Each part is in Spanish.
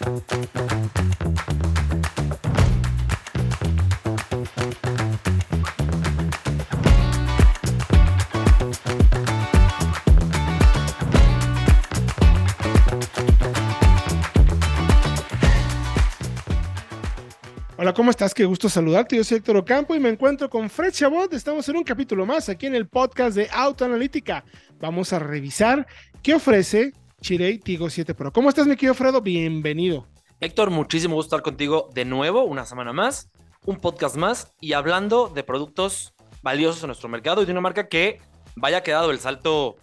Hola, ¿cómo estás? Qué gusto saludarte. Yo soy Héctor Ocampo y me encuentro con Fred Chabot. Estamos en un capítulo más aquí en el podcast de Autoanalítica. Vamos a revisar qué ofrece Chirei Tigo 7 Pro. ¿Cómo estás, mi querido Fredo? Bienvenido. Héctor, muchísimo gusto estar contigo de nuevo, una semana más, un podcast más y hablando de productos valiosos en nuestro mercado y de una marca que vaya quedado el salto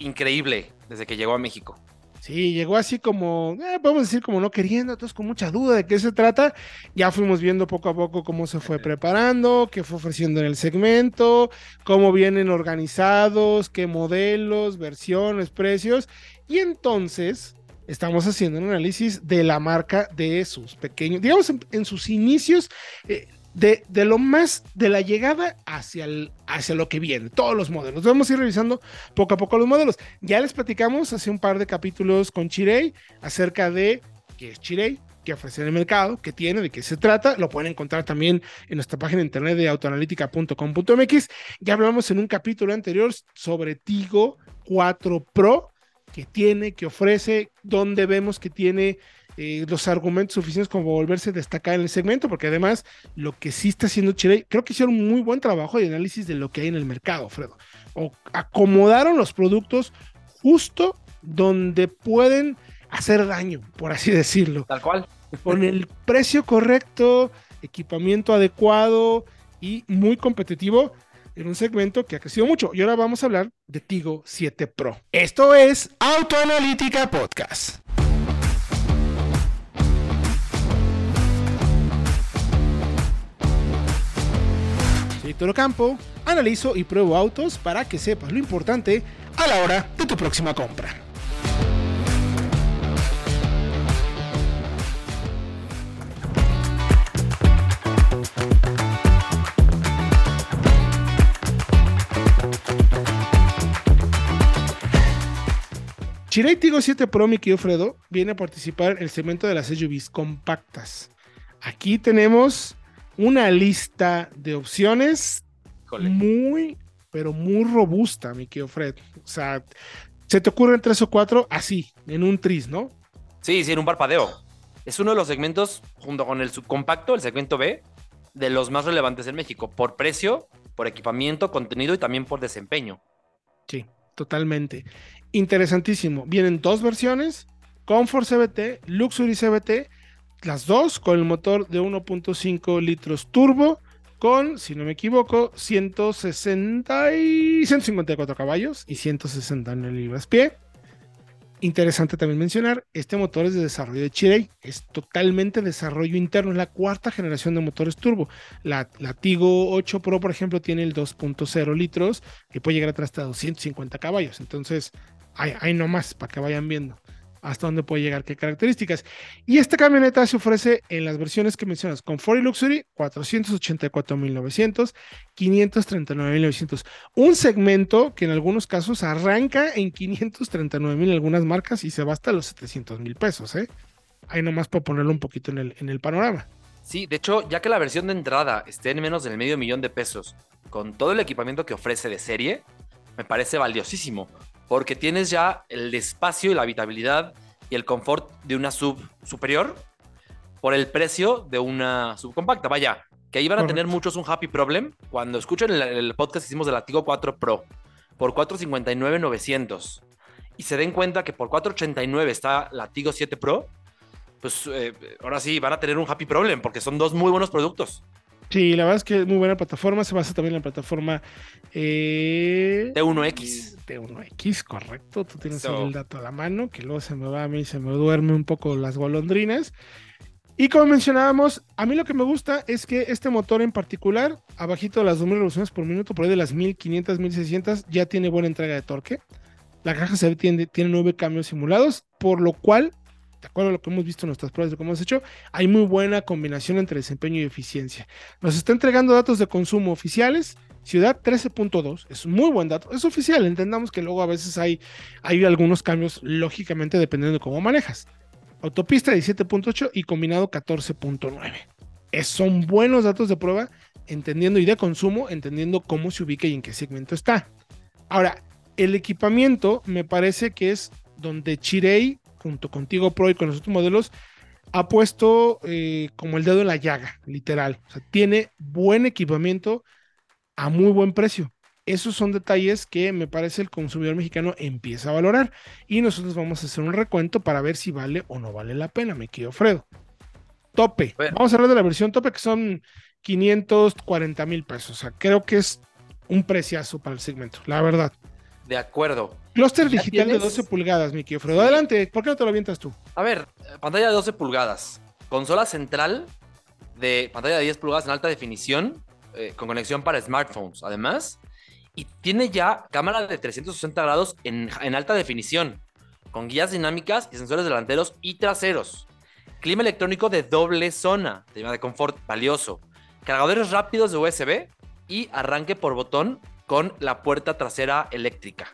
increíble desde que llegó a México. Sí, llegó así como, eh, podemos decir como no queriendo, entonces con mucha duda de qué se trata. Ya fuimos viendo poco a poco cómo se fue preparando, qué fue ofreciendo en el segmento, cómo vienen organizados, qué modelos, versiones, precios. Y entonces estamos haciendo un análisis de la marca de sus pequeños, digamos en, sus inicios. Eh, de, de, lo más de la llegada hacia, el, hacia lo que viene, todos los modelos. Vamos a ir revisando poco a poco los modelos. Ya les platicamos hace un par de capítulos con Chirei acerca de qué es Chirei, qué ofrece en el mercado, qué tiene, de qué se trata. Lo pueden encontrar también en nuestra página de internet de autoanalítica.com.mx. Ya hablamos en un capítulo anterior sobre Tigo 4 Pro, que tiene, que ofrece, donde vemos que tiene eh, los argumentos suficientes como volverse a destacar en el segmento, porque además lo que sí está haciendo Chile, creo que hicieron un muy buen trabajo de análisis de lo que hay en el mercado, Fredo. O acomodaron los productos justo donde pueden hacer daño, por así decirlo. Tal cual. Con el precio correcto, equipamiento adecuado y muy competitivo en un segmento que ha crecido mucho. Y ahora vamos a hablar de Tigo 7 Pro. Esto es Autoanalítica Podcast. Víctor Ocampo, analizo y pruebo autos para que sepas lo importante a la hora de tu próxima compra. Chirei Tigo 7 Pro, mi querido Fredo, viene a participar en el segmento de las SUVs compactas. Aquí tenemos una lista de opciones muy, pero muy robusta, mi querido Fred. O sea, se te ocurren tres o cuatro así, en un tris, ¿no? Sí, sí, en un parpadeo. Es uno de los segmentos, junto con el subcompacto, el segmento B, de los más relevantes en México, por precio, por equipamiento, contenido y también por desempeño. Sí, totalmente. Interesantísimo. Vienen dos versiones, Comfort CBT, Luxury CBT las dos con el motor de 1.5 litros turbo con, si no me equivoco, 160 y 154 caballos y 169 libras pie. Interesante también mencionar, este motor es de desarrollo de Chirey, es totalmente desarrollo interno, es la cuarta generación de motores turbo. La, Tigo 8 Pro, por ejemplo, tiene el 2.0 litros y puede llegar hasta 250 caballos. Entonces, hay, hay no más para que vayan viendo hasta dónde puede llegar, qué características. Y esta camioneta se ofrece en las versiones que mencionas, Comfort y Luxury, 484.900, 539.900. Un segmento que en algunos casos arranca en 539.000 en algunas marcas y se va hasta los 700.000 pesos, ¿eh? Ahí nomás para ponerlo un poquito en el, en el panorama. Sí, de hecho, ya que la versión de entrada esté en menos del medio millón de pesos, con todo el equipamiento que ofrece de serie, me parece valiosísimo porque tienes ya el espacio y la habitabilidad y el confort de una sub superior por el precio de una subcompacta. Vaya, que ahí van a tener muchos un happy problem cuando escuchen el, podcast que hicimos de la Tigo 4 Pro por 459.900 y se den cuenta que por 489 está la Tigo 7 Pro, pues eh, ahora sí van a tener un happy problem porque son dos muy buenos productos. Sí, la verdad es que es muy buena plataforma. Se basa también en la plataforma eh, T1X. T1X, correcto. Tú tienes el dato a la mano, que luego se me va a mí, se me duerme un poco las golondrinas. Y como mencionábamos, a mí lo que me gusta es que este motor en particular, abajito de las 2000 revoluciones por minuto, por ahí de las 1500, 1600, ya tiene buena entrega de torque. La caja se tiene, tiene nueve cambios simulados, por lo cual de acuerdo a lo que hemos visto en nuestras pruebas de cómo hemos hecho, hay muy buena combinación entre desempeño y eficiencia. Nos está entregando datos de consumo oficiales. Ciudad 13.2 es muy buen dato, es oficial, entendamos que luego a veces hay, hay algunos cambios, lógicamente dependiendo de cómo manejas. autopista 17.8 y combinado 14.9. Son buenos datos de prueba, entendiendo y de consumo, entendiendo cómo se ubica y en qué segmento está. Ahora, el equipamiento me parece que es donde Chirei, junto contigo Pro y con los otros modelos, ha puesto eh, como el dedo en la llaga, literal. O sea, tiene buen equipamiento a muy buen precio. Esos son detalles que me parece el consumidor mexicano empieza a valorar y nosotros vamos a hacer un recuento para ver si vale o no vale la pena, me quedo Fredo. Tope. Vamos a hablar de la versión tope que son 540 mil pesos. O sea, creo que es un preciazo para el segmento, la verdad. De acuerdo. Cluster digital de 12 pulgadas, mi querido Fredo. Adelante, ¿por qué no te lo avientas tú? A ver, pantalla de 12 pulgadas, consola central de pantalla de 10 pulgadas en alta definición, eh, con conexión para smartphones, además. Y tiene ya cámara de 360 grados en, en alta definición, con guías dinámicas y sensores delanteros y traseros. Clima electrónico de doble zona, tema de confort valioso. Cargadores rápidos de USB y arranque por botón con la puerta trasera eléctrica.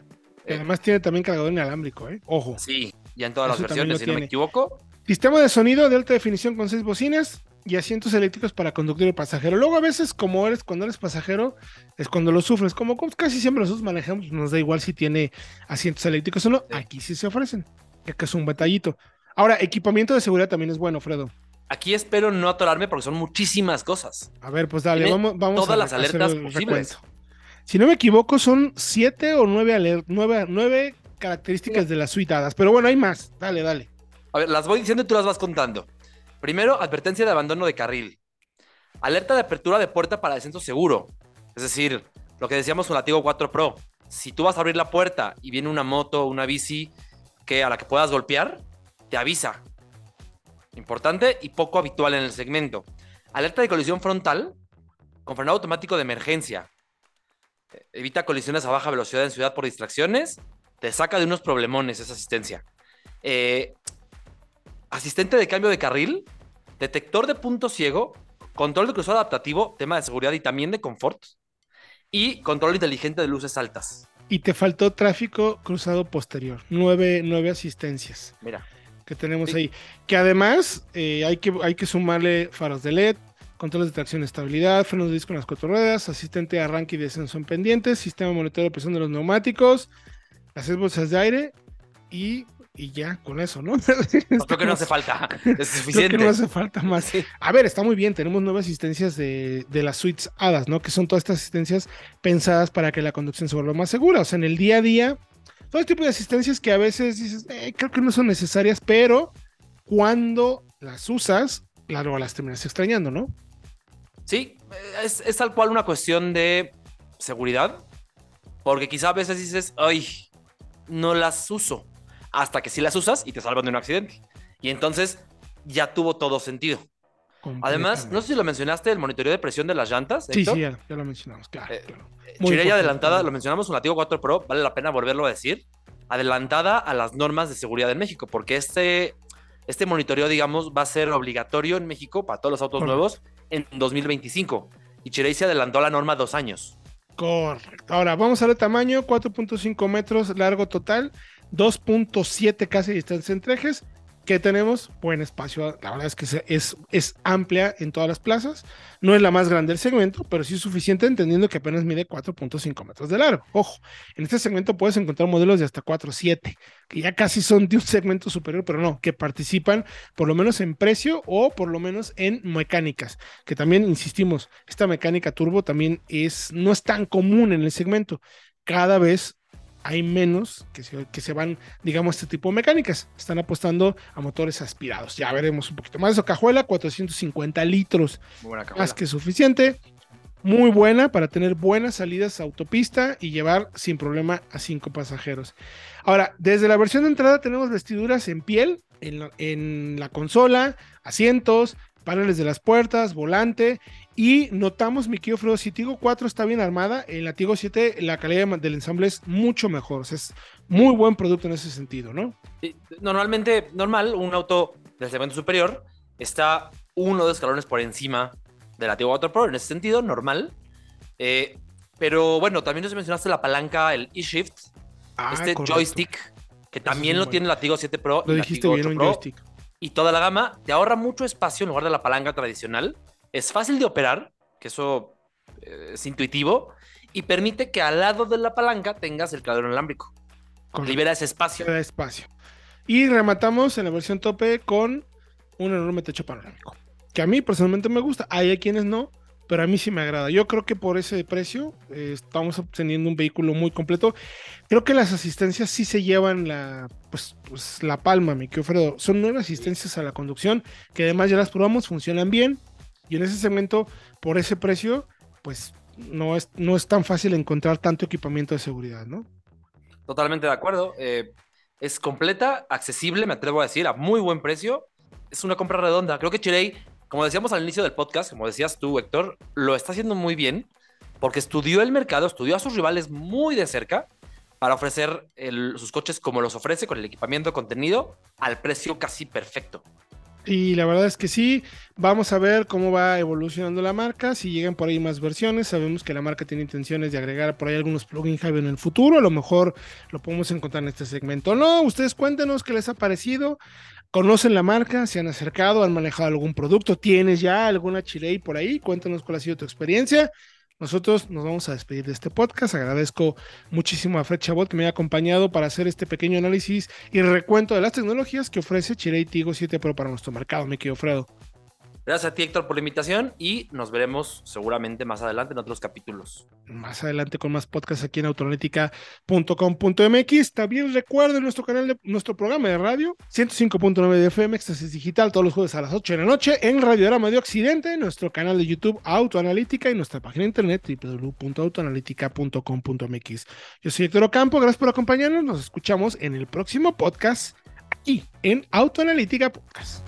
además tiene también cargador inalámbrico, ¿eh? Ojo. Sí, ya en todas las versiones, si no me equivoco. Sistema de sonido de alta definición con seis bocinas y asientos eléctricos para conductor y pasajero. Luego a veces, como eres cuando eres pasajero, es cuando lo sufres. Como casi siempre nosotros manejamos, nos da igual si tiene asientos eléctricos o no. Aquí sí se ofrecen, que es un batallito. Ahora, equipamiento de seguridad también es bueno, Fredo. Aquí espero no atorarme porque son muchísimas cosas. A ver, pues dale, vamos, vamos todas las alertas posibles. Si no me equivoco, son siete o nueve, nueve, características de las suitadas. Pero bueno, hay más. Dale, dale. A ver, las voy diciendo y tú las vas contando. Primero, advertencia de abandono de carril. Alerta de apertura de puerta para descenso seguro. Es decir, lo que decíamos con la Tigo 4 Pro. Si tú vas a abrir la puerta y viene una moto una bici que a la que puedas golpear, te avisa. Importante y poco habitual en el segmento. Alerta de colisión frontal con frenado automático de emergencia evita colisiones a baja velocidad en ciudad por distracciones, te saca de unos problemones esa asistencia. Eh, asistente de cambio de carril, detector de punto ciego, control de cruzado adaptativo, tema de seguridad y también de confort, y control inteligente de luces altas. Y te faltó tráfico cruzado posterior, nueve, nueve asistencias. Mira. Que tenemos ahí. Que además eh, hay, que, hay que sumarle faros de LED, controles de tracción y estabilidad, frenos de disco en las cuatro ruedas, asistente de arranque y descenso en pendientes, sistema de monitoreo de presión de los neumáticos, las seis bolsas de aire y, ya, con eso, ¿no? creo que no hace falta, es suficiente. Creo que no hace falta más. A ver, está muy bien, tenemos nuevas asistencias de, las suites HADAS, ¿no? Que son todas estas asistencias pensadas para que la conducción se vuelva más segura. O sea, en el día a día, todo este tipo de asistencias que a veces dices, eh, creo que no son necesarias, pero cuando las usas, claro, las terminas extrañando, ¿no? Sí, es, tal cual una cuestión de seguridad, porque quizá a veces dices, ay, no las uso, hasta que sí las usas y te salvan de un accidente. Y entonces ya tuvo todo sentido. Además, no sé si lo mencionaste, el monitoreo de presión de las llantas. Sí, sí, ya, lo mencionamos, claro. Eh, adelantada, lo mencionamos en la Tigo 4 Pro, vale la pena volverlo a decir, adelantada a las normas de seguridad en México, porque este, este monitoreo, digamos, va a ser obligatorio en México para todos los autos nuevos en 2025 y Chirey se adelantó a la norma dos años. Correcto. Ahora vamos a ver tamaño: 4.5 metros largo total, 2.7 casi distancia entre ejes que tenemos buen espacio. La verdad es que es, es amplia en todas las plazas. No es la más grande del segmento, pero sí es suficiente entendiendo que apenas mide 4.5 metros de largo. Ojo, en este segmento puedes encontrar modelos de hasta 4.7, que ya casi son de un segmento superior, pero no, que participan por lo menos en precio o por lo menos en mecánicas, que también insistimos, esta mecánica turbo también es, no es tan común en el segmento. Cada vez hay menos que se, que se van, digamos, este tipo de mecánicas. Están apostando a motores aspirados. Ya veremos un poquito más eso. Cajuela, 450 litros. Más que suficiente. Muy buena para tener buenas salidas a autopista y llevar sin problema a cinco pasajeros. Ahora, desde la versión de entrada tenemos vestiduras en piel en en la consola, asientos, paneles de las puertas, volante y notamos, mi querido Fredo, si Tigo 4 está bien armada, en la Tigo 7 la calidad del ensamble es mucho mejor. O sea, es muy buen producto en ese sentido, ¿no? Normalmente, normal, un auto del segmento superior está uno de escalones por encima de la Tigo 4 Pro, en ese sentido, normal. Eh, pero bueno, también nos mencionaste la palanca, el eShift, ah, este joystick, que también lo tiene la Tigo 7 Pro. Lo dijiste bien, un joystick y toda la gama, te ahorra mucho espacio en lugar de la palanca tradicional. Es fácil de operar, que eso eh, es intuitivo, y permite que al lado de la palanca tengas el cargador inalámbrico. Libera ese espacio. Libera espacio. Y rematamos en la versión tope con un enorme techo panorámico. Que a mí personalmente me gusta. Hay quienes no, pero a mí sí me agrada. Yo creo que por ese precio eh, estamos obteniendo un vehículo muy completo. Creo que las asistencias sí se llevan la, pues, pues la palma, mi querido Son nueve asistencias a la conducción que además ya las probamos, funcionan bien. Y en ese segmento, por ese precio, pues no es, no es tan fácil encontrar tanto equipamiento de seguridad, ¿no? Totalmente de acuerdo. Eh, es completa, accesible, me atrevo a decir, a muy buen precio. Es una compra redonda. Creo que Chirey, como decíamos al inicio del podcast, como decías tú, Héctor, lo está haciendo muy bien porque estudió el mercado, estudió a sus rivales muy de cerca para ofrecer sus coches como los ofrece con el equipamiento contenido al precio casi perfecto. Y la verdad es que sí, vamos a ver cómo va evolucionando la marca, si llegan por ahí más versiones, sabemos que la marca tiene intenciones de agregar por ahí algunos plugins Hive en el futuro, a lo mejor lo podemos encontrar en este segmento. No, ustedes cuéntenos qué les ha parecido, conocen la marca, se han acercado, han manejado algún producto, tienes ya alguna chile por ahí, cuéntanos cuál ha sido tu experiencia nosotros nos vamos a despedir de este podcast. Agradezco muchísimo a Fred Chabot que me haya acompañado para hacer este pequeño análisis y recuento de las tecnologías que ofrece Chirei Tigo 7 Pro para nuestro mercado, mi querido Fredo. Gracias a ti, Héctor, por la invitación y nos veremos seguramente más adelante en otros capítulos. Más adelante con más podcasts aquí en autoanalítica.com.mx. También recuerden nuestro canal, de, nuestro programa de radio, 105.9 de FM, Éxtasis Digital, todos los jueves a las 8 de la noche en Radiorama de Occidente, nuestro canal de YouTube Autoanalítica y nuestra página de internet www.autoanalítica.com.mx. Yo soy Héctor Ocampo, gracias por acompañarnos. Nos escuchamos en el próximo podcast aquí en Autoanalítica Podcast.